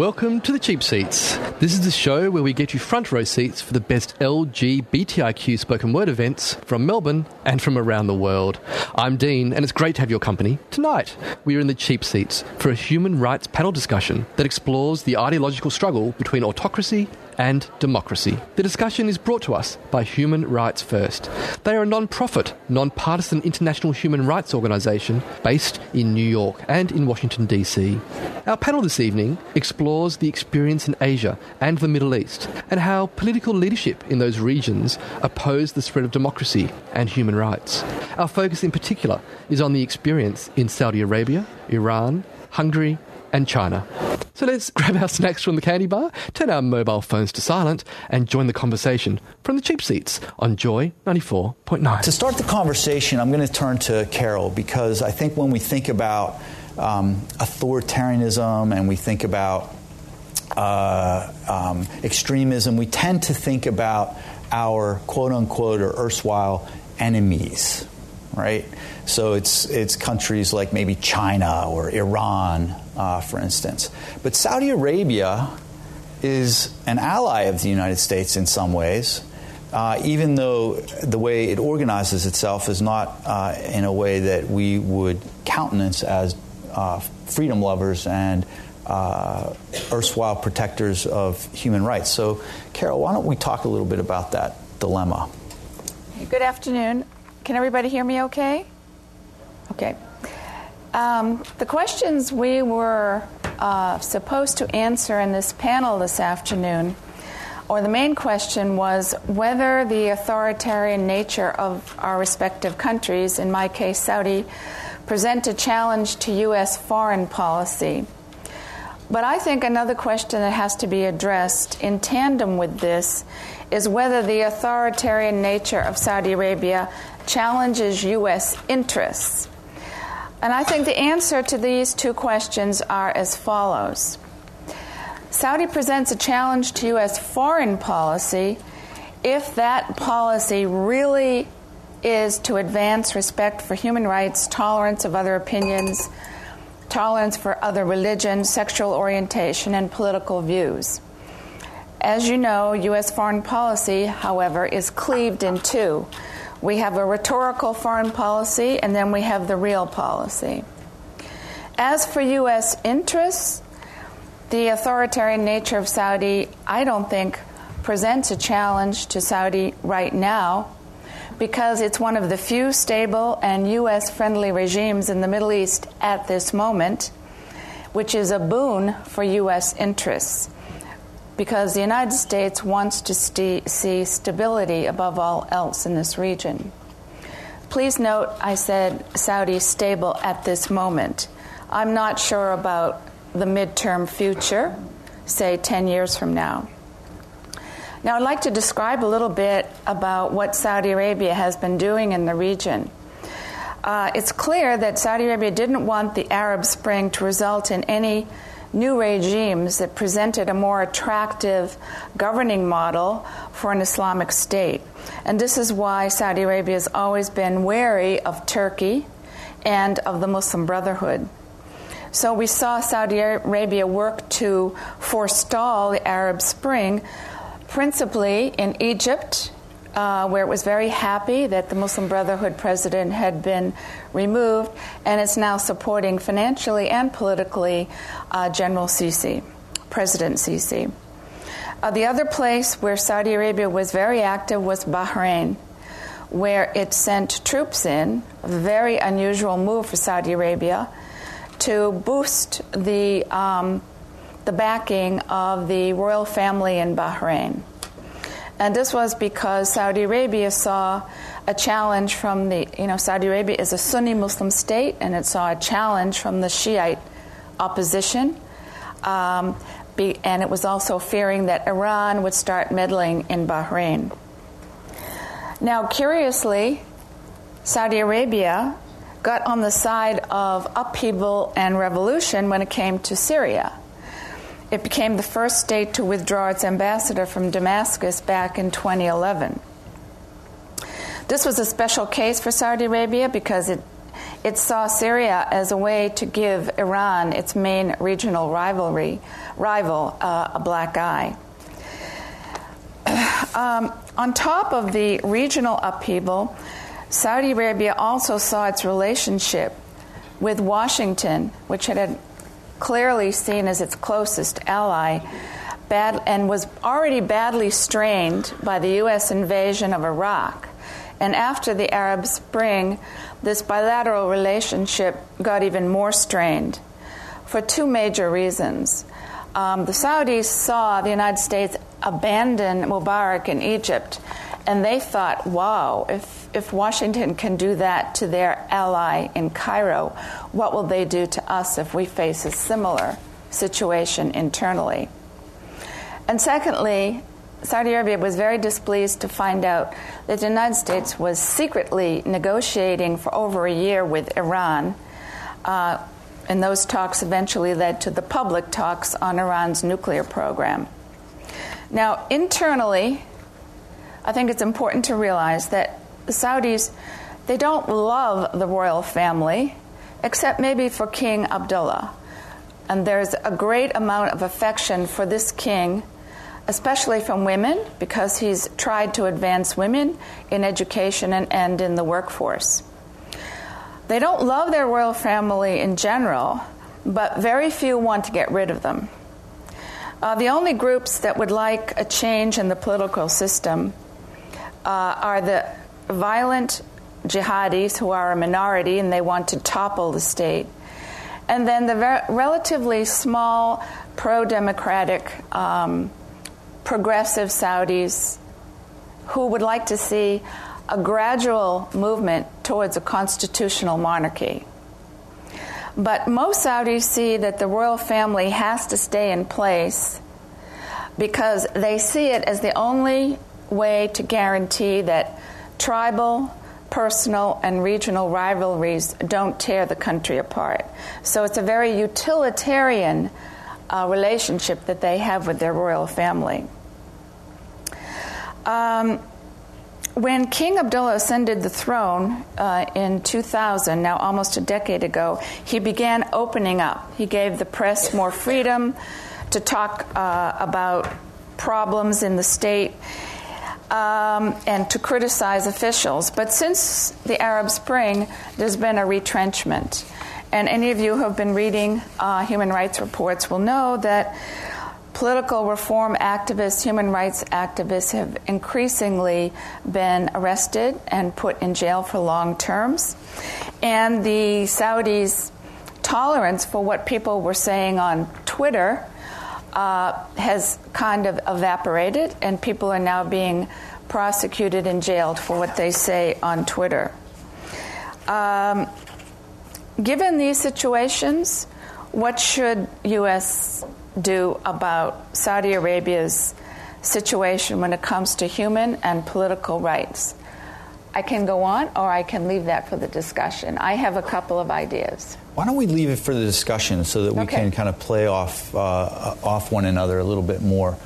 Welcome to the Cheap Seats. This is the show where we get you front row seats for the best LGBTIQ spoken word events from Melbourne and from around the world. I'm Dene, and it's great to have your company. Tonight, we are in the Cheap Seats for a human rights panel discussion that explores the ideological struggle between autocracy and democracy. The discussion is brought to us by Human Rights First. They are a non profit, non partisan international human rights organisation based in New York and in Washington, D.C. Our panel this evening explores the experience in Asia and the Middle East and how political leadership in those regions oppose the spread of democracy and human rights. Our focus in particular is on the experience in Saudi Arabia, Iran, Hungary, and China. So let's grab our snacks from the candy bar, turn our mobile phones to silent, and join the conversation from the cheap seats on Joy 94.9. To start the conversation, I'm going to turn to Carol because I think when we think about um, authoritarianism and we think about uh, um, extremism, we tend to think about our quote unquote or erstwhile enemies, right? So it's, it's countries like maybe China or Iran, uh, for instance. But Saudi Arabia is an ally of the United States in some ways. Uh, even though the way it organizes itself is not uh, in a way that we would countenance as uh, freedom lovers and uh, erstwhile protectors of human rights. So, Carol, why don't we talk a little bit about that dilemma? Good afternoon. Can everybody hear me okay? Okay. Um, the questions we were uh, supposed to answer in this panel this afternoon, or the main question was whether the authoritarian nature of our respective countries, in my case Saudi, present a challenge to U.S. foreign policy. But I think another question that has to be addressed in tandem with this is whether the authoritarian nature of Saudi Arabia challenges U.S. interests. And I think the answer to these two questions are as follows Saudi presents a challenge to U.S. foreign policy if that policy really is to advance respect for human rights, tolerance of other opinions, tolerance for other religions, sexual orientation, and political views. As you know, U.S. foreign policy, however, is cleaved in two. We have a rhetorical foreign policy, and then we have the real policy. As for U.S. interests, the authoritarian nature of Saudi, I don't think, presents a challenge to Saudi right now because it's one of the few stable and U.S. friendly regimes in the Middle East at this moment, which is a boon for U.S. interests because the United States wants to st- see stability above all else in this region. Please note I said Saudi stable at this moment. I'm not sure about the midterm future, say 10 years from now. Now, I'd like to describe a little bit about what Saudi Arabia has been doing in the region. Uh, it's clear that Saudi Arabia didn't want the Arab Spring to result in any new regimes that presented a more attractive governing model for an Islamic state. And this is why Saudi Arabia has always been wary of Turkey and of the Muslim Brotherhood. So we saw Saudi Arabia work to forestall the Arab Spring, principally in Egypt uh, where it was very happy that the Muslim Brotherhood president had been removed, and it's now supporting financially and politically uh, General Sisi, President Sisi. Uh, the other place where Saudi Arabia was very active was Bahrain, where it sent troops in, a very unusual move for Saudi Arabia, to boost the, um, the backing of the royal family in Bahrain. And this was because Saudi Arabia saw a challenge from the, you know, Saudi Arabia is a Sunni Muslim state, and it saw a challenge from the Shiite opposition. Um, be, and it was also fearing that Iran would start meddling in Bahrain. Now, curiously, Saudi Arabia got on the side of upheaval and revolution when it came to Syria. It became the first state to withdraw its ambassador from Damascus back in 2011. This was a special case for Saudi Arabia because it, it saw Syria as a way to give Iran, its main regional rivalry, rival, uh, a black eye. Um, on top of the regional upheaval, Saudi Arabia also saw its relationship with Washington, which had clearly seen as its closest ally, bad, and was already badly strained by the U.S. invasion of Iraq. And after the Arab Spring, this bilateral relationship got even more strained for two major reasons. Um, the Saudis saw the United States abandon Mubarak in Egypt and they thought, wow, if, if Washington can do that to their ally in Cairo, what will they do to us if we face a similar situation internally? And secondly, Saudi Arabia was very displeased to find out that the United States was secretly negotiating for over a year with Iran. Uh, and those talks eventually led to the public talks on Iran's nuclear program. Now, internally, I think it's important to realize that the Saudis, they don't love the royal family, except maybe for King Abdullah. And there's a great amount of affection for this king, especially from women, because he's tried to advance women in education and, and in the workforce. They don't love their royal family in general, but very few want to get rid of them. Uh, the only groups that would like a change in the political system uh, are the violent jihadis who are a minority and they want to topple the state. And then the ver- relatively small pro democratic, um, progressive Saudis who would like to see a gradual movement towards a constitutional monarchy. But most Saudis see that the royal family has to stay in place because they see it as the only way to guarantee that tribal, personal, and regional rivalries don't tear the country apart. So it's a very utilitarian uh, relationship that they have with their royal family. Um, when King Abdullah ascended the throne uh, in 2000, now almost a decade ago, he began opening up. He gave the press more freedom to talk uh, about problems in the state um, and to criticize officials. But since the Arab Spring, there's been a retrenchment. And any of you who have been reading uh, human rights reports will know that political reform activists, human rights activists have increasingly been arrested and put in jail for long terms. And the Saudis' tolerance for what people were saying on Twitter uh, has kind of evaporated, and people are now being prosecuted and jailed for what they say on Twitter. Um, given these situations, what should U.S. do about Saudi Arabia's situation when it comes to human and political rights? I can go on, or I can leave that for the discussion. I have a couple of ideas. Why don't we leave it for the discussion so that we okay. can kind of play off uh, off one another a little bit more?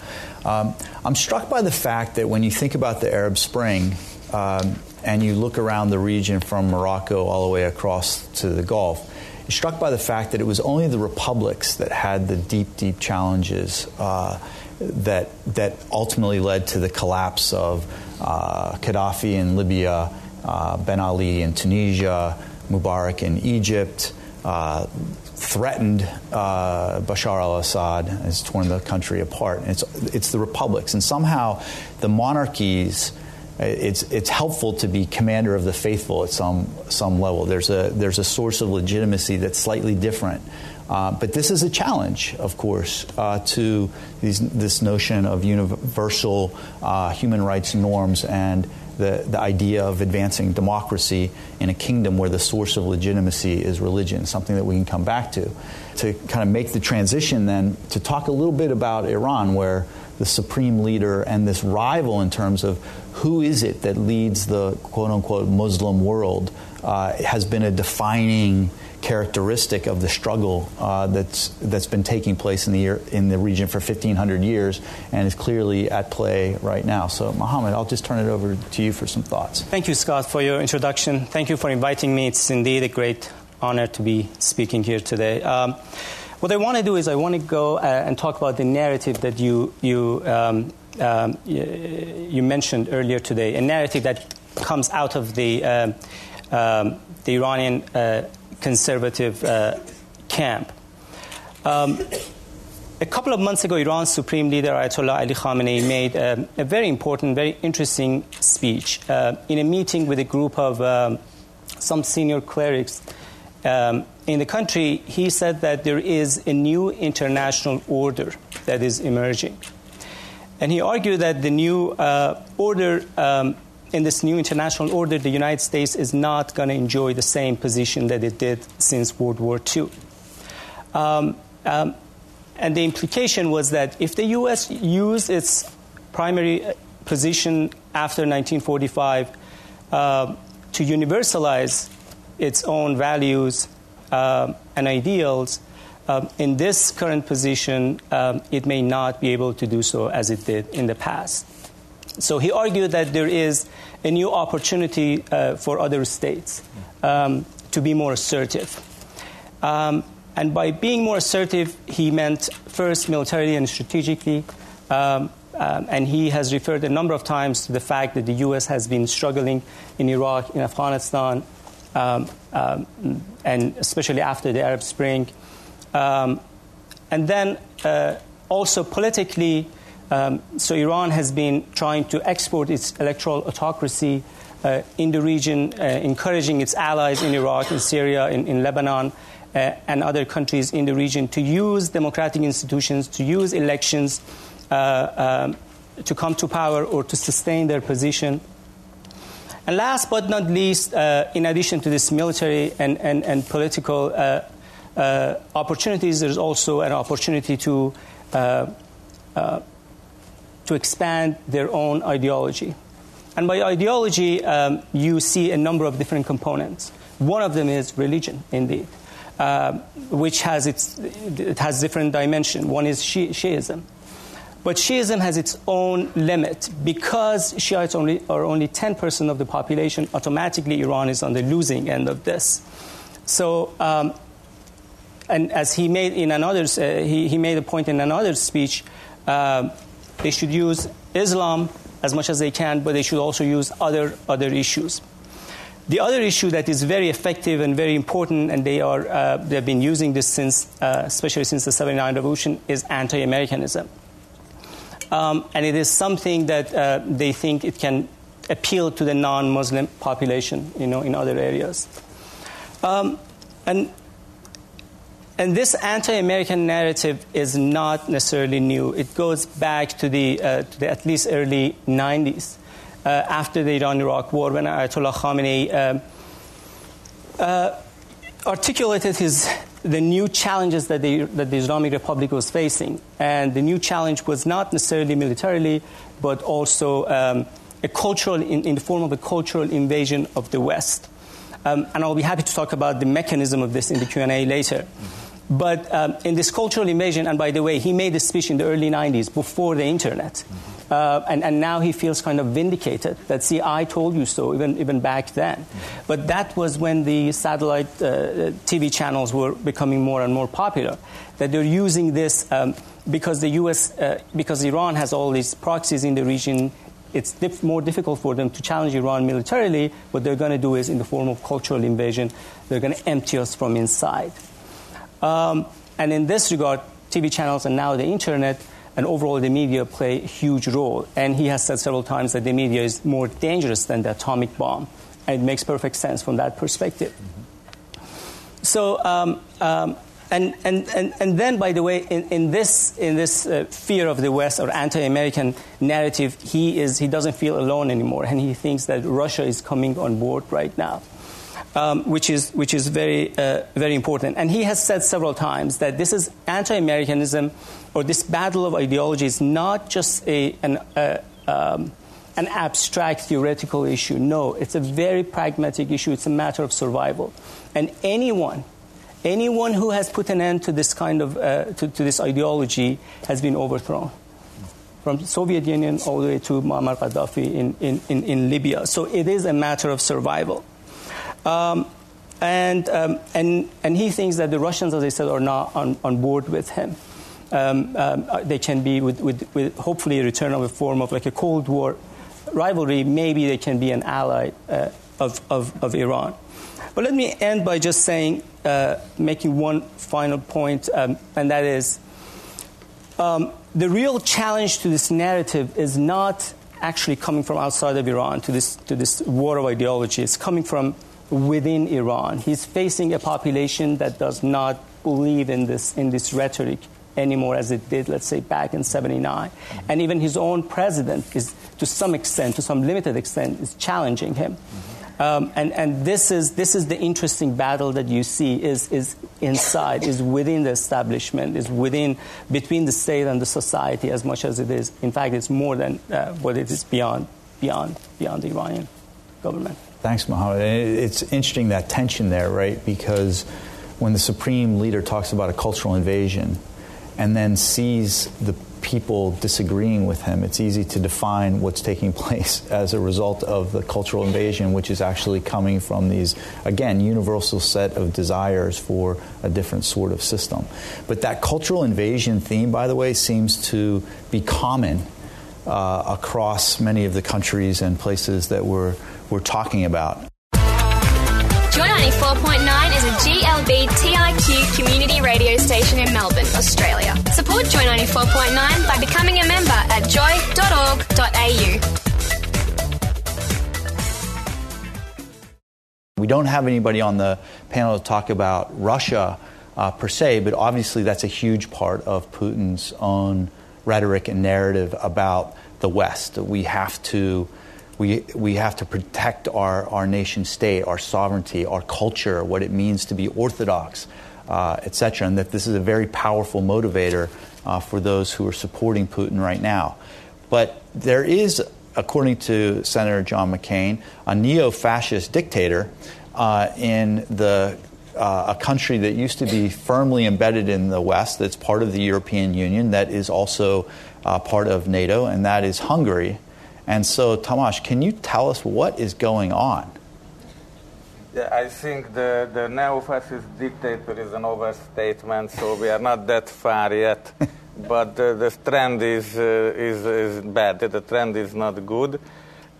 Um, I'm struck by the fact that when you think about the Arab Spring um, and you look around the region from Morocco all the way across to the Gulf, you're struck by the fact that it was only the republics that had the deep, deep challenges uh, that that ultimately led to the collapse of Gaddafi in Libya, uh, Ben Ali in Tunisia, Mubarak in Egypt. Uh, threatened uh, Bashar al-Assad, has torn the country apart. It's it's the republics, and somehow the monarchies. It's it's helpful to be commander of the faithful at some some level. There's a there's a source of legitimacy that's slightly different. Uh, but this is a challenge, of course, uh, to these, this notion of universal uh, human rights norms and the, the idea of advancing democracy in a kingdom where the source of legitimacy is religion, something that we can come back to. To kind of make the transition, then, to talk a little bit about Iran, where the supreme leader and this rival in terms of who is it that leads the quote unquote Muslim world uh, has been a defining characteristic of the struggle uh, that's that's been taking place in the year, in the region for 1500 years and is clearly at play right now. So, Mohammed, I'll just turn it over to you for some thoughts. Thank you, Scott, for your introduction. Thank you for inviting me. It's indeed a great honor to be speaking here today. Um, what I want to do is I want to go uh, and talk about the narrative that you you, um, um, you mentioned earlier today, a narrative that comes out of the um, um, the Iranian uh, conservative uh, camp. Um, a couple of months ago, Iran's supreme leader Ayatollah Ali Khamenei made um, a very important, very interesting speech uh, in a meeting with a group of um, some senior clerics um, in the country, he said that there is a new international order that is emerging. And he argued that the new uh, order, um, in this new international order, the United States is not going to enjoy the same position that it did since World War II. Um, um, and the implication was that if the U.S. used its primary uh, position after 1945 uh, to universalize its own values um, and ideals, um, in this current position, um, it may not be able to do so as it did in the past. So he argued that there is a new opportunity uh, for other states um, to be more assertive. Um, and by being more assertive, he meant first militarily and strategically. Um, um, and he has referred a number of times to the fact that the U.S. has been struggling in Iraq, in Afghanistan, um, um, and especially after the Arab Spring. And then uh, also politically, um, so Iran has been trying to export its electoral autocracy uh, in the region, uh, encouraging its allies in Iraq, in Syria, in, in Lebanon, uh, and other countries in the region to use democratic institutions, to use elections uh, um, to come to power or to sustain their position. And last but not least, uh, in addition to this military and, and, and political uh, opportunities, there's also an opportunity to, to expand their own ideology. And by ideology, um, you see a number of different components. One of them is religion, indeed, uh, which has, its, it has different dimension. One is Shiism. But Shiism has its own limit. Because Shiites only, are only 10% of the population, automatically Iran is on the losing end of this. So, um, and as he made in another, uh, he, he made a point in another speech, uh, they should use Islam as much as they can, but they should also use other, other issues. The other issue that is very effective and very important, and they are uh, they've been using this since, uh, especially since the 79 revolution, is anti-Americanism, um, and it is something that uh, they think it can appeal to the non-Muslim population, you know, in other areas, um, and and this anti-American narrative is not necessarily new. It goes back to the, uh, to the at least early 90s, uh, after the Iran-Iraq War, when Ayatollah Khamenei um, uh, articulated his, the new challenges that the, that the Islamic Republic was facing. And the new challenge was not necessarily militarily, but also um, a cultural, in, in, the form of a cultural invasion of the West. Um, and I'll be happy to talk about the mechanism of this in the Q&A later. Mm-hmm. But um, in this cultural invasion, and by the way, he made this speech in the early 90s before the internet. Uh, and, and now he feels kind of vindicated that, see, I told you so, even, even back then. But that was when the satellite uh, TV channels were becoming more and more popular, that they're using this um, because the US, uh, because Iran has all these proxies in the region. It's dif- more difficult for them to challenge Iran militarily. What they're going to do is, in the form of cultural invasion, they're going to empty us from inside. Um, and in this regard, TV channels and now the internet and overall the media play a huge role. And he has said several times that the media is more dangerous than the atomic bomb. And it makes perfect sense from that perspective. Mm-hmm. So, um, um, and, and, and, and then, by the way, in, in this, in this uh, fear of the West or anti American narrative, he, is, he doesn't feel alone anymore, and he thinks that Russia is coming on board right now. Um, which is which is very uh, very important. And he has said several times that this is anti-Americanism, or this battle of ideology is not just a an uh, um, an abstract theoretical issue. No, it's a very pragmatic issue. It's a matter of survival. And anyone anyone who has put an end to this kind of uh, to, to, this ideology has been overthrown from the Soviet Union all the way to Muammar Gaddafi in, in, in, in Libya. So it is a matter of survival. Um, and, um, and, and he thinks that the Russians, as I said, are not on, on board with him. Um, um they can be, with, with, with, hopefully, a return of a form of like a Cold War rivalry, maybe they can be an ally uh, of, of, of Iran. But let me end by just saying, uh, making one final point, um, and that is um, the real challenge to this narrative is not actually coming from outside of Iran to this, to this war of ideology. It's coming from within Iran. He's facing a population that does not believe in this, in this rhetoric anymore as it did, let's say, back in 79. Mm-hmm. And even his own president is, to some extent, to some limited extent, is challenging him. Mm-hmm. Um, and and this, is, this is the interesting battle that you see is, is inside, is within the establishment, is within, between the state and the society as much as it is. In fact, it's more than uh, what it is beyond, beyond, beyond the Iranian government. Thanks, Mohammed. It's interesting that tension there, right? Because when the supreme leader talks about a cultural invasion and then sees the people disagreeing with him, it's easy to define what's taking place as a result of the cultural invasion, which is actually coming from these, again, universal set of desires for a different sort of system. But that cultural invasion theme, by the way, seems to be common uh, across many of the countries and places that we're, we're talking about. Joy 94.9 is a GLBTIQ community radio station in Melbourne, Australia. Support Joy 94.9 by becoming a member at joy.org.au. We don't have anybody on the panel to talk about Russia uh, per se, but obviously that's a huge part of Putin's own rhetoric and narrative about the West. We have to we, we have to protect our, our nation state, our sovereignty, our culture, what it means to be orthodox, uh, etc., and that this is a very powerful motivator uh, for those who are supporting Putin right now. But there is, according to Senator John McCain, a neo fascist dictator uh, in the uh, a country that used to be firmly embedded in the West, that's part of the European Union, that is also uh, part of NATO, and that is Hungary. And so, Tamás, can you tell us what is going on? Yeah, I think the, the neo-fascist dictator is an overstatement, so we are not that far yet. but uh, the trend is, uh, is, is bad. The trend is not good.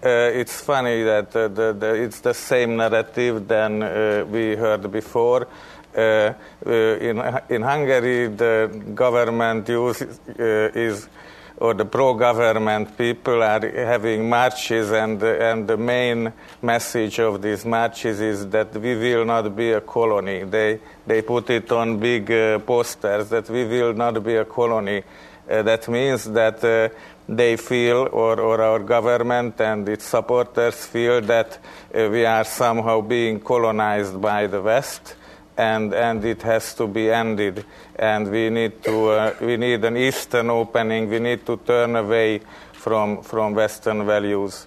Uh, it's funny that uh, the, the, it's the same narrative than uh, we heard before. Uh, in, in Hungary, the government use, is or the pro-government people are having marches, and and the main message of these marches is that we will not be a colony. They they put it on big uh, posters that we will not be a colony. Uh, that means that uh, they feel, or, or our government and its supporters feel, that uh, we are somehow being colonized by the West and, and it has to be ended. And we need, to, uh, we need an Eastern opening, we need to turn away from, from Western values.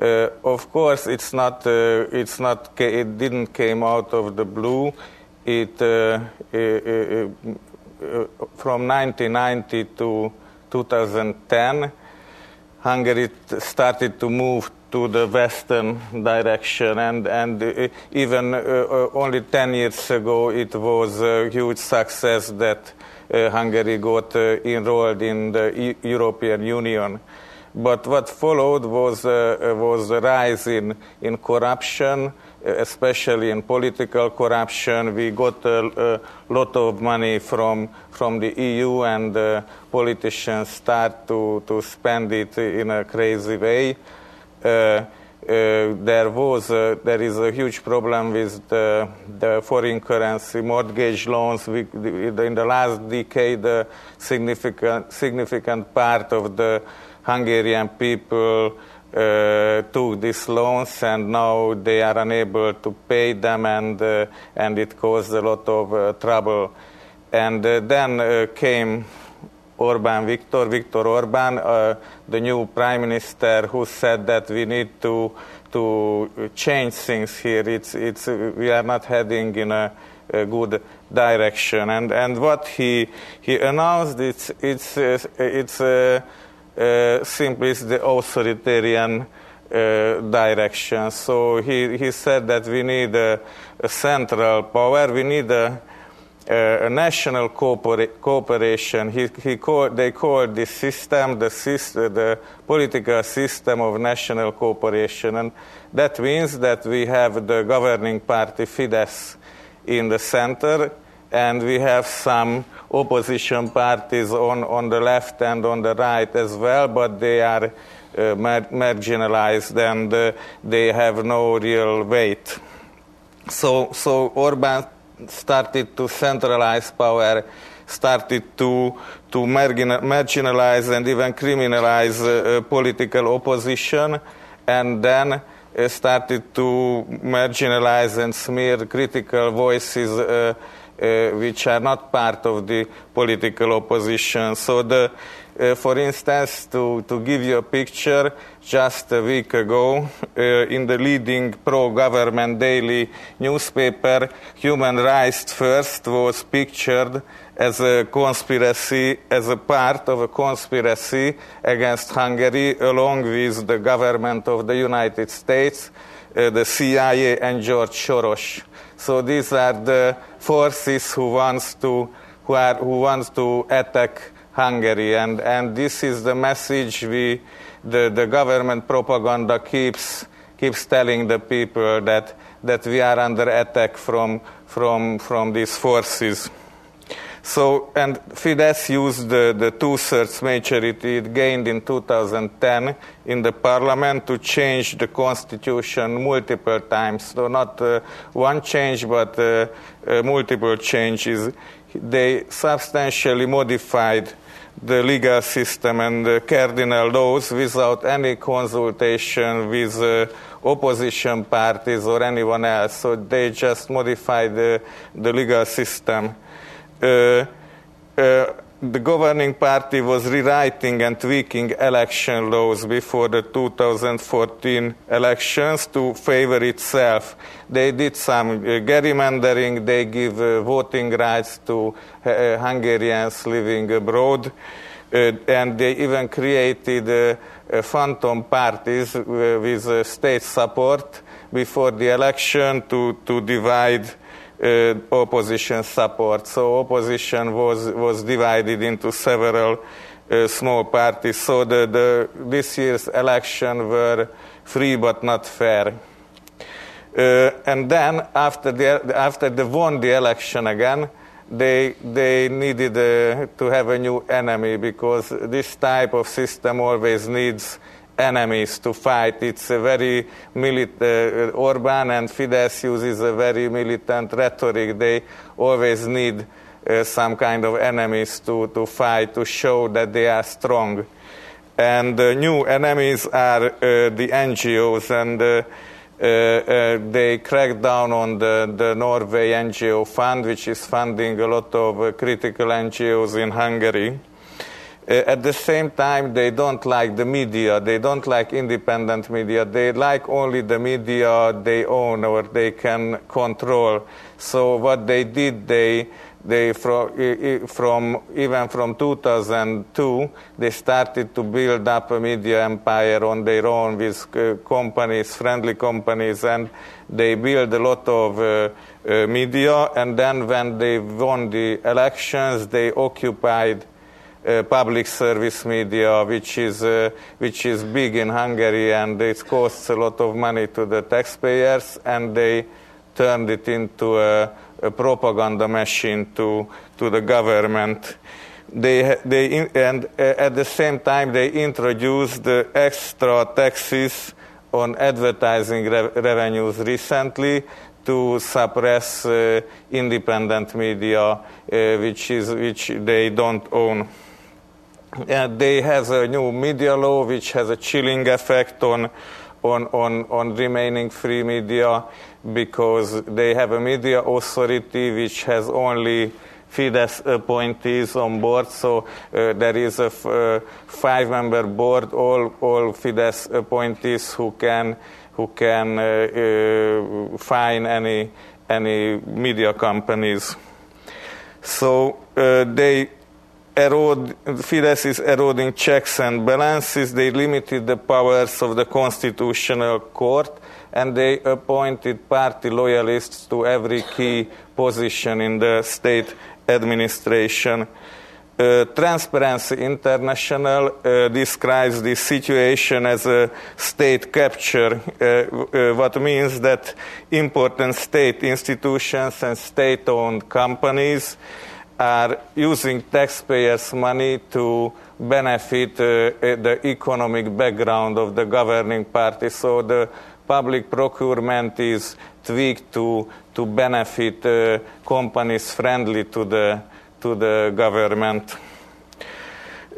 Uh, of course, it's not, uh, it's not, it didn't came out of the blue. It, uh, uh, from 1990 to 2010, Hungary started to move to the western direction. And, and uh, even uh, uh, only 10 years ago, it was a huge success that uh, Hungary got uh, enrolled in the e- European Union. But what followed was, uh, was a rise in, in corruption, especially in political corruption. We got a, a lot of money from, from the EU, and politicians start to, to spend it in a crazy way. Uh, uh, there was a, there is a huge problem with the, the foreign currency mortgage loans. We, in the last decade, a significant significant part of the Hungarian people uh, took these loans, and now they are unable to pay them, and uh, and it caused a lot of uh, trouble. And uh, then uh, came Orban Viktor, Viktor Orban, uh, the new prime minister, who said that we need to to change things here. It's it's we are not heading in a, a good direction. And and what he he announced it's it's uh, it's uh, uh, simply the authoritarian. Uh, direction. So he, he said that we need a, a central power, we need a, uh, national cooperation. He, he they called this system the, system the political system of national cooperation. And that means that we have the governing party Fidesz in the center, and we have some opposition parties on, on the left and on the right as well, but they are uh, mar- marginalized and uh, they have no real weight. So, so Orban started to centralize power, started to, to marginalize and even criminalize uh, uh, political opposition, and then uh, started to marginalize and smear critical voices uh, uh, which are not part of the political opposition. So the uh, for instance, to, to give you a picture, just a week ago, uh, in the leading pro government daily newspaper, Human Rights First was pictured as a conspiracy, as a part of a conspiracy against Hungary, along with the government of the United States, uh, the CIA, and George Soros. So these are the forces who wants to who are who wants to attack Hungary. And, and this is the message we, the, the government propaganda keeps, keeps telling the people that, that we are under attack from, from, from these forces. So, and Fidesz used the, the two-thirds majority it gained in 2010 in the parliament to change the constitution multiple times. So not uh, one change, but uh, uh, multiple changes. They substantially modified the legal system and the cardinal laws without any consultation with uh, opposition parties or anyone else. So they just modified the, the legal system. Uh, uh, the governing party was rewriting and tweaking election laws before the 2014 elections to favor itself. They did some uh, gerrymandering, they give uh, voting rights to uh, Hungarians living abroad, uh, and they even created uh, phantom parties with state support before the election to, to divide uh, opposition support. So opposition was, was divided into several uh, small parties. So the, the, this year's election were free but not fair. Uh, and then after the, after they won the election again, they, they needed uh, to have a new enemy because this type of system always needs enemies to fight. It's a very militant, uh, Orban and Fidesz uses a very militant rhetoric. They always need uh, some kind of enemies to, to fight, to show that they are strong. And uh, new enemies are uh, the NGOs, and uh, uh, they crack down on the, the Norway NGO fund, which is funding a lot of critical NGOs in Hungary. Uh, at the same time, they don't like the media. They don't like independent media. They like only the media they own or they can control. So what they did, they they from, from even from 2002 they started to build up a media empire on their own with uh, companies friendly companies and they built a lot of uh, uh, media and then when they won the elections they occupied uh, public service media, which is, uh, which is big in Hungary and it costs a lot of money to the taxpayers, and they turned it into a, a propaganda machine to, to the government. They, they and uh, at the same time, they introduced the extra taxes on advertising re- revenues recently to suppress uh, independent media, uh, which is which they don't own. They have a new media law which has a chilling effect on on, on, on remaining free media because they have a media authority which has only Fidesz appointees on board. So uh, there is a f- uh, five-member board, all all Fidesz appointees who can who can uh, uh fine any any media companies. So uh, they erode, Fidesz is eroding checks and balances. They limited the powers of the constitutional court and they appointed party loyalists to every key position in the state administration. Uh, Transparency International uh, describes this situation as a state capture, uh, uh what means that important state institutions and state owned companies are using taxpayers' money to benefit uh, the economic background of the governing party. So the public procurement is tweaked to, to benefit uh, companies friendly to the, to the government.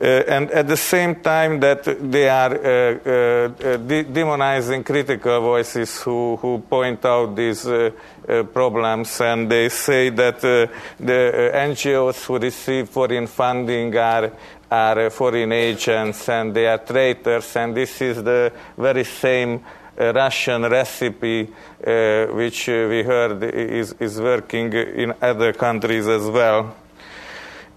Uh, and at the same time that they are uh, uh, de- demonizing critical voices who, who point out these uh, uh, problems and they say that uh, the NGOs who receive foreign funding are are foreign agents and they are traitors and this is the very same Russian recipe which we heard is, is working in other countries as well.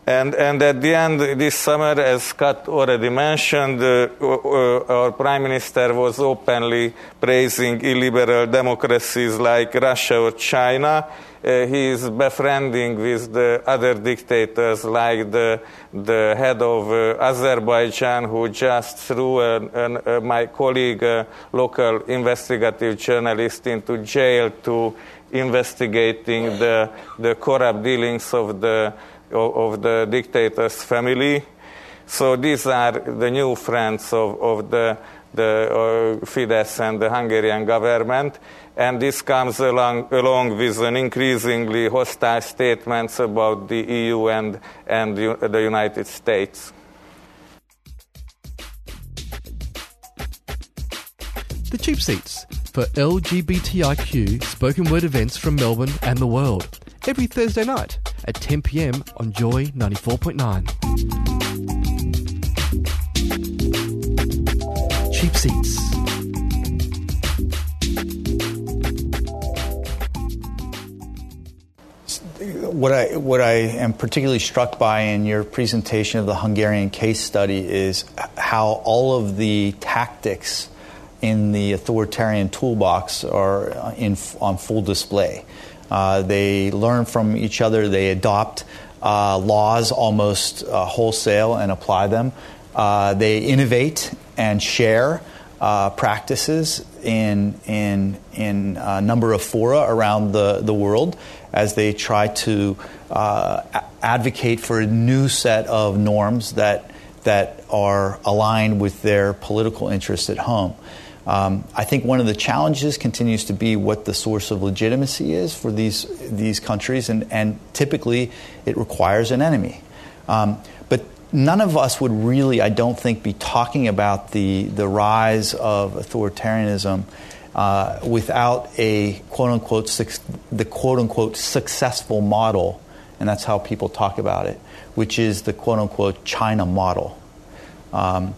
And, and at the end, this summer, as Scott already mentioned, uh, uh, our Prime Minister was openly praising illiberal democracies like Russia or China. Uh, he is befriending with the other dictators like the, the head of uh, Azerbaijan, who just threw an, an, uh, my colleague, a local investigative journalist, into jail to investigating the, the corrupt dealings of the of the dictator's family. So these are the new friends of, of the, the uh, Fidesz and the Hungarian government. And this comes along, along with an increasingly hostile statements about the EU and, and the United States. The cheap seats for LGBTIQ spoken word events from Melbourne and the world every Thursday night at 10 pm on Joy 94.9. Cheap seats. What I, what I am particularly struck by in your presentation of the Hungarian case study is how all of the tactics in the authoritarian toolbox are in, on full display. Uh, they learn from each other. They adopt uh, laws almost uh, wholesale and apply them. Uh, they innovate and share uh, practices in in in a number of fora around the, the world as they try to advocate for a new set of norms that that are aligned with their political interests at home. Um, I think one of the challenges continues to be what the source of legitimacy is for these these countries, and, and typically it requires an enemy. Um, but none of us would really, I don't think, be talking about the the rise of authoritarianism uh, without a quote unquote the quote unquote successful model, and that's how people talk about it, which is the quote unquote China model. Um,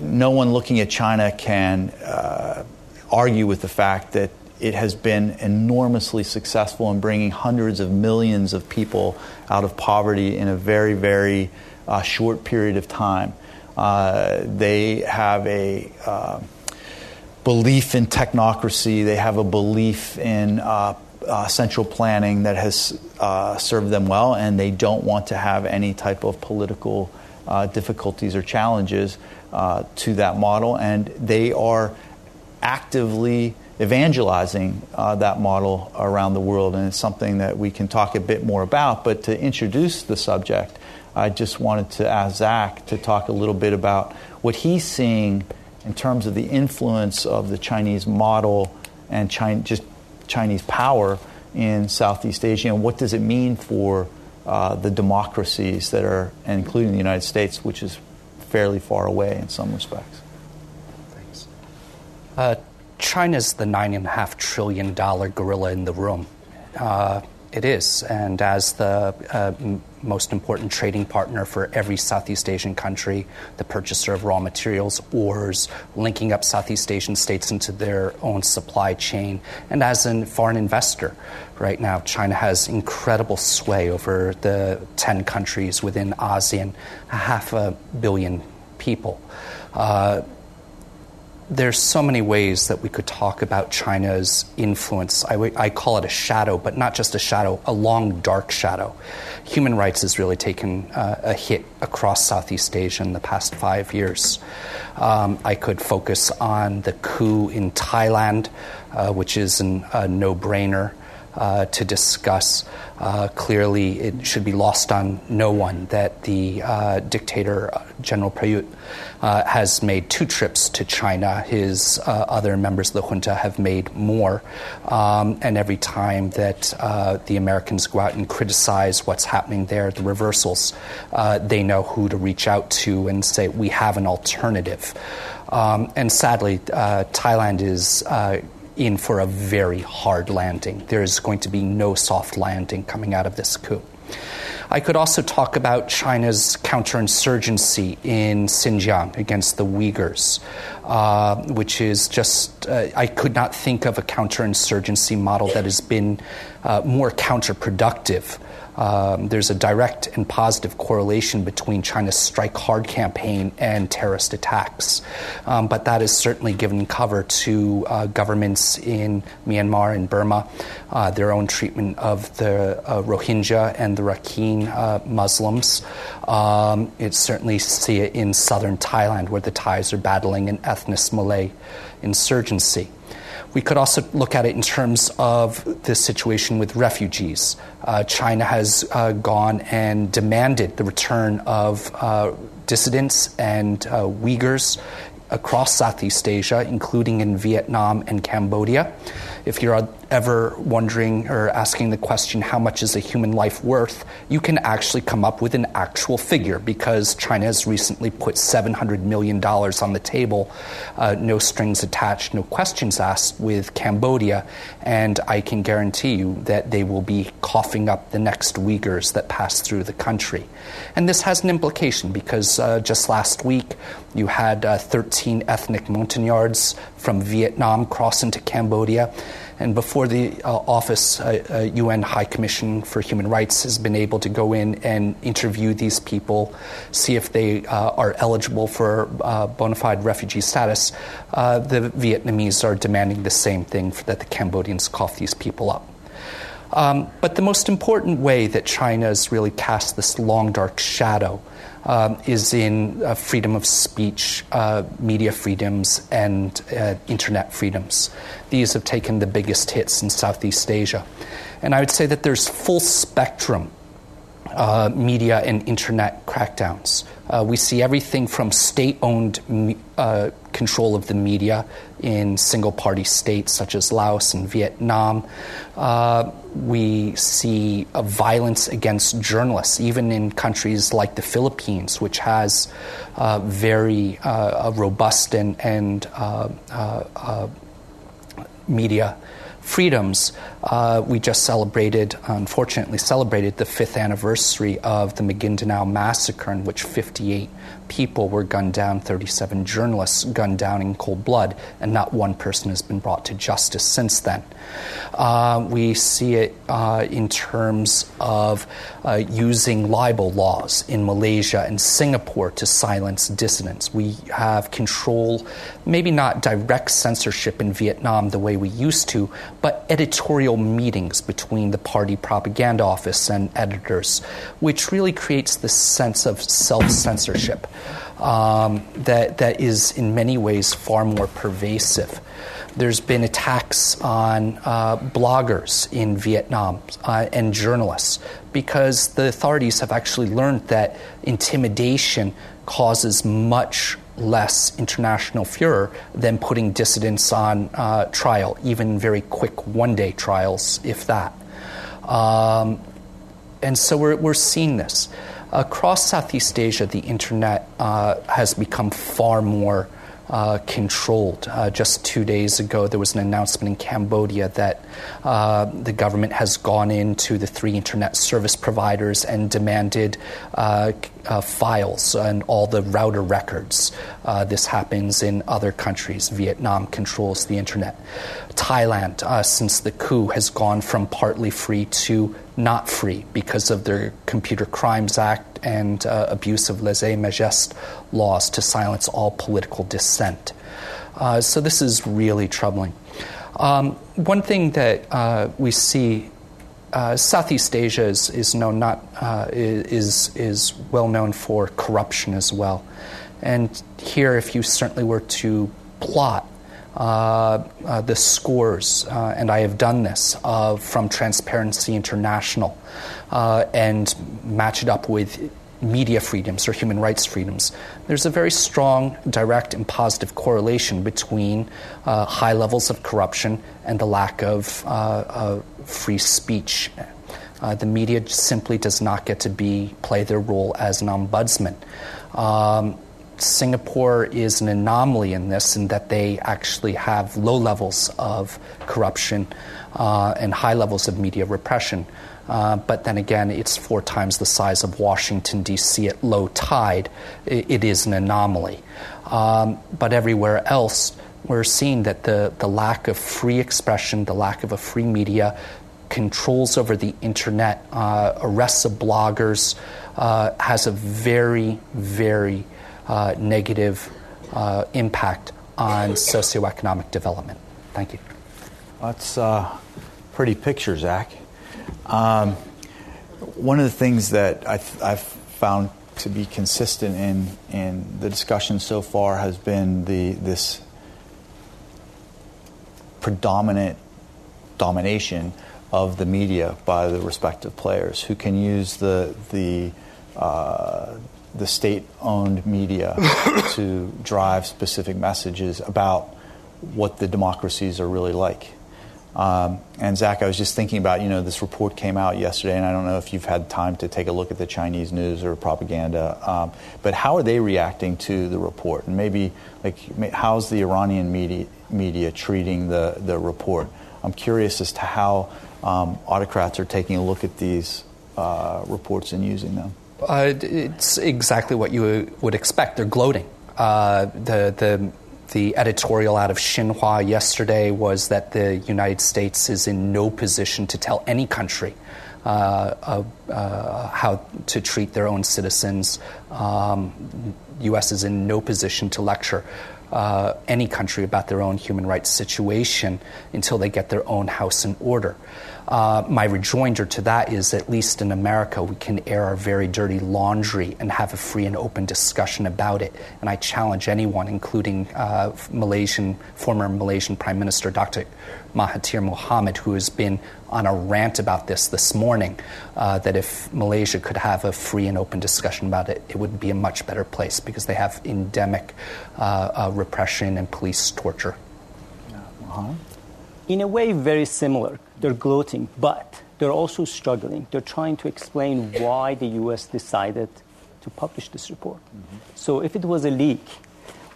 no one looking at China can uh, argue with the fact that it has been enormously successful in bringing hundreds of millions of people out of poverty in a very, very uh, short period of time. Uh, they have a uh, belief in technocracy, they have a belief in uh, uh, central planning that has served them well, and they don't want to have any type of political difficulties or challenges uh, to that model, and they are actively evangelizing uh, that model around the world. And it's something that we can talk a bit more about. But to introduce the subject, I just wanted to ask Zach to talk a little bit about what he's seeing in terms of the influence of the Chinese model and China, just Chinese power in Southeast Asia, and what does it mean for uh, the democracies that are, including the United States, which is fairly far away in some respects? Thanks. Uh, China's the nine and a half trillion dollar gorilla in the room. Uh, it is, and as the uh, m- most important trading partner for every Southeast Asian country, the purchaser of raw materials, ores, linking up Southeast Asian states into their own supply chain, and as a foreign investor. Right now, China has incredible sway over the 10 countries within ASEAN, a half a billion people. Uh, there's so many ways that we could talk about China's influence. I, w- I call it a shadow, but not just a shadow, a long, dark shadow. Human rights has really taken uh, a hit across Southeast Asia in the past five years. Um, I could focus on the coup in Thailand, uh, which is an, a no brainer uh, to discuss. Uh, clearly, it should be lost on no one that the uh, dictator, uh, General Prayut, uh, has made two trips to China. His uh, other members of the junta have made more. Um, and every time that the Americans go out and criticize what's happening there, the reversals, they know who to reach out to and say, we have an alternative. Um, and sadly, Thailand is in for a very hard landing. There is going to be no soft landing coming out of this coup. I could also talk about China's counterinsurgency in Xinjiang against the Uyghurs, uh, which is just, uh, I could not think of a counterinsurgency model that has been uh, more counterproductive um, there's a direct and positive correlation between China's strike hard campaign and terrorist attacks. Um, but that is certainly given cover to uh, governments in Myanmar and Burma, uh, their own treatment of the uh, Rohingya and the Rakhine uh, Muslims. Um, it certainly see it in southern Thailand, where the Thais are battling an ethnic Malay insurgency. We could also look at it in terms of the situation with refugees. Uh, China has uh, gone and demanded the return of uh, dissidents and uh, Uyghurs across Southeast Asia, including in Vietnam and Cambodia. If you're ever wondering or asking the question, how much is a human life worth, you can actually come up with an actual figure because China has recently put $700 million on the table, uh, no strings attached, no questions asked, with Cambodia. And I can guarantee you that they will be coughing up the next Uyghurs that pass through the country. And this has an implication because uh, just last week you had uh, 13 ethnic Montagnards from Vietnam cross into Cambodia. And before the uh, office, uh, UN High Commission for Human Rights has been able to go in and interview these people, see if they uh, are eligible for uh, bona fide refugee status. Uh, the Vietnamese are demanding the same thing that the Cambodians cough these people up. Um, but the most important way that China has really cast this long, dark shadow um, is in uh, freedom of speech, uh, media freedoms, and uh, internet freedoms. These have taken the biggest hits in Southeast Asia. And I would say that there's full spectrum uh, media and internet crackdowns. Uh, we see everything from state owned uh, control of the media in single party states such as Laos and Vietnam. Uh, we see violence against journalists, even in countries like the Philippines, which has uh, very uh, robust and, and media freedoms, uh, we just celebrated, unfortunately, celebrated the fifth anniversary of the Maguindanao massacre, in which 58 people were gunned down, 37 journalists gunned down in cold blood, and not one person has been brought to justice since then. Uh, we see it uh, in terms of uh, using libel laws in Malaysia and Singapore to silence dissidents. We have control, maybe not direct censorship in Vietnam the way we used to, but editorial meetings between the party propaganda office and editors, which really creates this sense of self censorship um, that, that is in many ways far more pervasive. There's been attacks on uh, bloggers in Vietnam uh, and journalists because the authorities have actually learned that intimidation causes much less international furor than putting dissidents on uh, trial, even very quick one day trials, if that. Um, and so we're, we're seeing this. Across Southeast Asia, the internet uh, has become far more uh, controlled. Uh, just two days ago, there was an announcement in Cambodia that uh, the government has gone into the three internet service providers and demanded uh, uh, files and all the router records. Uh, this happens in other countries. Vietnam controls the internet. Thailand, since the coup, has gone from partly free to not free because of their Computer Crimes Act and uh, abuse of lese majeste laws to silence all political dissent. Uh, so this is really troubling. Um, one thing that uh, we see. Uh, Southeast Asia is, is known not uh, is is well known for corruption as well, and here, if you certainly were to plot uh, uh, the scores, uh, and I have done this from Transparency International, and match it up with media freedoms or human rights freedoms. There's a very strong, direct, and positive correlation between uh, high levels of corruption and the lack of uh, free speech. Uh, the media simply does not get to be play their role as an ombudsman. Um, Singapore is an anomaly in this, in that they actually have low levels of corruption uh, and high levels of media repression. Uh, but then again, it's four times the size of Washington, D.C. at low tide. it, it is an anomaly. Um, but everywhere else, we're seeing that the, the lack of free expression, the lack of a free media, controls over the internet, uh, arrests of bloggers, uh, has a very, very uh, negative uh, impact on socioeconomic development. Thank you. That's uh, pretty picture, Zach. Um, one of the things that I have found to be consistent in in the discussion so far has been the this predominant domination of the media by the respective players who can use the the uh, the state-owned media to drive specific messages about what the democracies are really like. Um, and Zach, I was just thinking about, you know, this report came out yesterday, and I don't know if you've had time to take a look at the Chinese news or propaganda, um, but how are they reacting to the report? And maybe, like, how's the Iranian media, media treating the, the report? I'm curious as to how um, autocrats are taking a look at these uh, reports and using them. Uh, it's exactly what you would expect. They're gloating. Uh, the, the, the editorial out of Xinhua yesterday was that the United States is in no position to tell any country uh, uh, how to treat their own citizens. Um, U.S. is in no position to lecture uh, any country about their own human rights situation until they get their own house in order. Uh, my rejoinder to that is at least in America, we can air our very dirty laundry and have a free and open discussion about it. And I challenge anyone, including uh, Malaysian, former Malaysian Prime Minister Dr. Mahathir Mohamad, who has been on a rant about this this morning, uh, that if Malaysia could have a free and open discussion about it, it would be a much better place because they have endemic uh, uh, repression and police torture. Uh-huh. In a way, very similar they're gloating, but they're also struggling. They're trying to explain why the US decided to publish this report. Mm-hmm. So if it was a leak,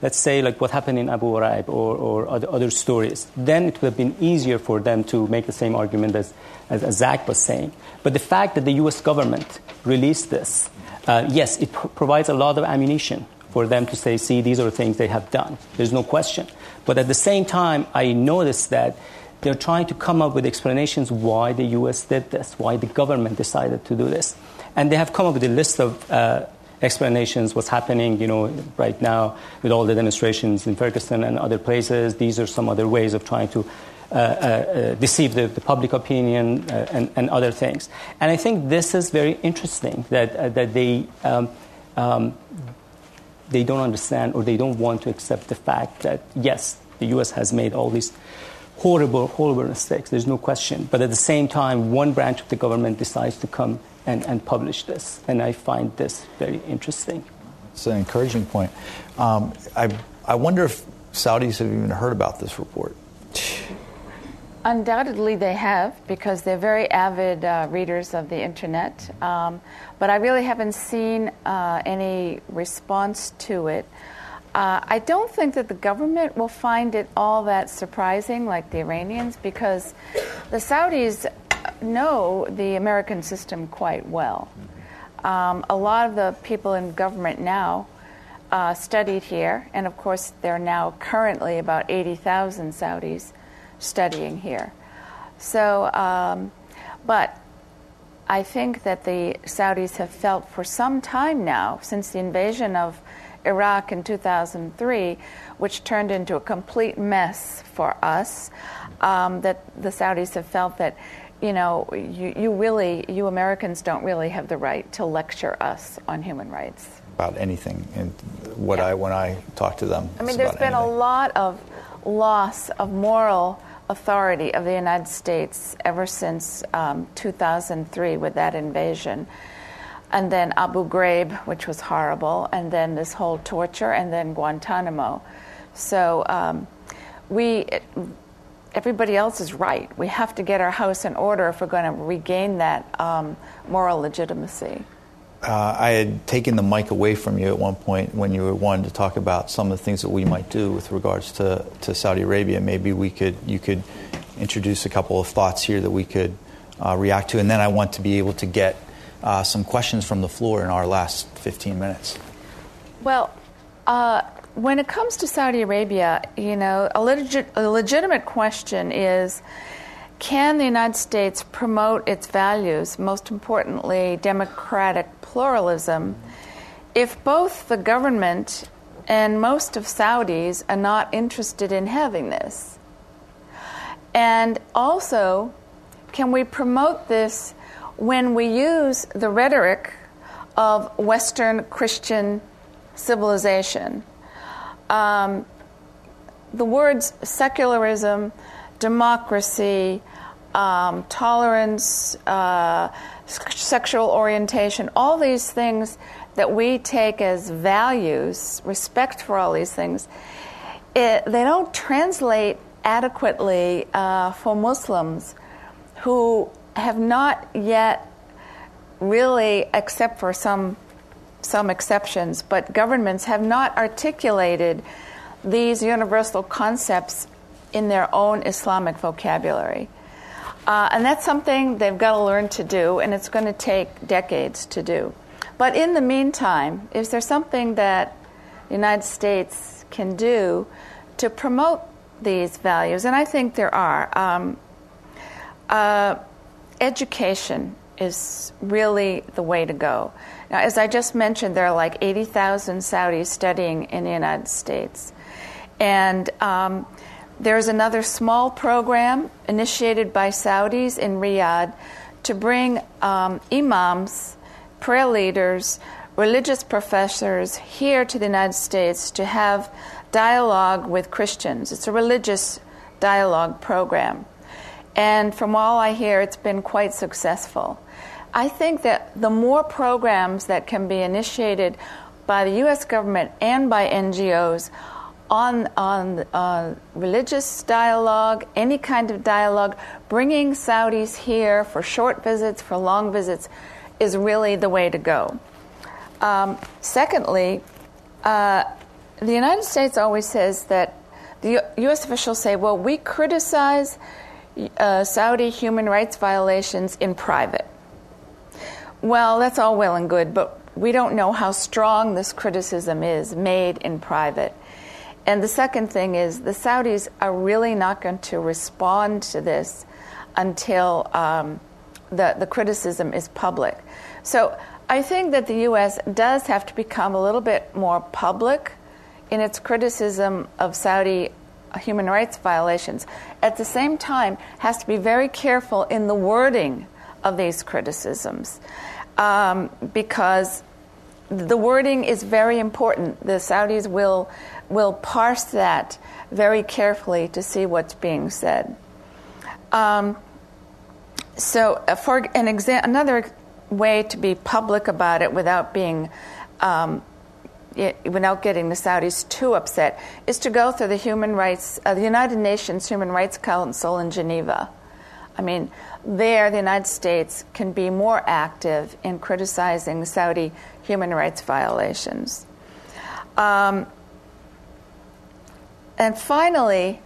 let's say like what happened in Abu Ghraib or, or other, other, stories, then it would have been easier for them to make the same argument as, as, as Zach was saying. But the fact that the US government released this, uh, yes, it pr- provides a lot of ammunition for them to say, see, these are things they have done. There's no question. But at the same time, I noticed that they're trying to come up with explanations why the US did this, why the government decided to do this. And they have come up with a list of uh, explanations, what's happening, you know, right now with all the demonstrations in Ferguson and other places. These are some other ways of trying to uh, uh, uh deceive the, the, public opinion uh, and, and, other things. And I think this is very interesting that, uh, that they, um, um, they don't understand or they don't want to accept the fact that, yes, the U.S. has made all these horrible, horrible mistakes, there's no question. But at the same time, one branch of the government decides to come and, and publish this. And I find this very interesting. it's an encouraging point. Um, I, I wonder if Saudis have even heard about this report. Undoubtedly, they have because they're very avid uh, readers of the internet. Um, but I really haven't seen uh, any response to it. Uh, I don't think that the government will find it all that surprising, like the Iranians, because the Saudis know the American system quite well. Um, a lot of the people in government now uh, studied here, and of course, there are now currently about 80,000 Saudis studying here. So, um, but I think that the Saudis have felt for some time now, since the invasion of Iraq in 2003, which turned into a complete mess for us, um, that the Saudis have felt that you know, you, you really, you Americans don't really have the right to lecture us on human rights. About anything, and what yeah. I when I talk to them. I mean, there's been anything. a lot of loss of moral authority of the United States ever since um, 2003 with that invasion. And then Abu Ghraib, which was horrible, and then this whole torture, and then Guantanamo. So um, we everybody else is right. We have to get our house in order if we're going to regain that um, moral legitimacy. Uh, I had taken the mic away from you at one point when you were wanting to talk about some of the things that we might do with regards to, to Saudi Arabia. Maybe we could you could introduce a couple of thoughts here that we could uh, react to, and then I want to be able to get uh, some questions from the floor in our last 15 minutes. Well, uh, when it comes to Saudi Arabia, you know, a, a, legitimate question is can the United States promote its values, most importantly, democratic pluralism, if both the government and most of Saudis are not interested in having this? And also, can we promote this when we use the rhetoric of Western Christian civilization? um, the words secularism, democracy, um, tolerance, uh, sexual orientation, all these things that we take as values, respect for all these things, it, they don't translate adequately uh, for Muslims who have not yet really, except for some some exceptions, but governments have not articulated these universal concepts in their own Islamic vocabulary. Uh, and that's something they've got to learn to do, and it's going to take decades to do. But in the meantime, is there something that the United States can do to promote these values? And I think there are. Um, uh, education is really the way to go. Now, as I just mentioned, there are like 80,000 Saudis studying in the United States. And um, there's another small program initiated by Saudis in Riyadh to bring um, imams, prayer leaders, religious professors here to the United States to have dialogue with Christians. It's a religious dialogue program. And from all I hear, it's been quite successful. I think that the more programs that can be initiated by the U.S. government and by NGOs on, on uh, religious dialogue, any kind of dialogue, bringing Saudis here for short visits, for long visits, is really the way to go. Um, secondly, uh, the United States always says that the U- U.S. officials say, well, we criticize uh, Saudi human rights violations in private. Well, that's all well and good, but we don't know how strong this criticism is made in private. And the second thing is the Saudis are really not going to respond to this until um, the, the criticism is public. So I think that the U.S. does have to become a little bit more public in its criticism of Saudi human rights violations. At the same time, has to be very careful in the wording of these criticisms um, because the wording is very important. The Saudis will will parse that very carefully to see what's being said. Um, so, uh, for an exa- another way to be public about it without being um, without getting the Saudis too upset, is to go through the human rights, uh, the United Nations Human Rights Council in Geneva. I mean, there the United States can be more active in criticizing Saudi human rights violations. Um, and finally,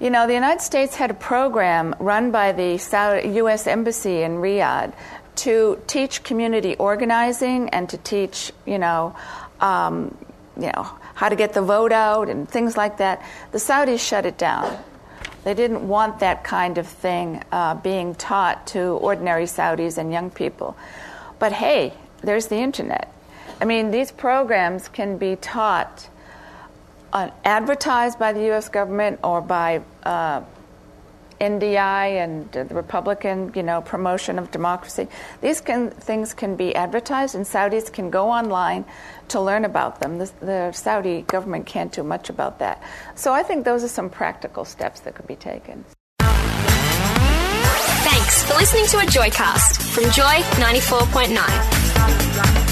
you know, the United States had a program run by the Saudi, U.S. Embassy in Riyadh to teach community organizing and to teach, you know, um, you know, how to get the vote out and things like that. The Saudis shut it down. They didn't want that kind of thing uh, being taught to ordinary Saudis and young people. But hey, there's the internet. I mean, these programs can be taught, uh, advertised by the U.S. government or by uh, NDI and the Republican, you know, promotion of democracy. These can, things can be advertised, and Saudis can go online to learn about them. The, the, Saudi government can't do much about that. So I think those are some practical steps that could be taken. Thanks for listening to a Joycast from Joy 94.9.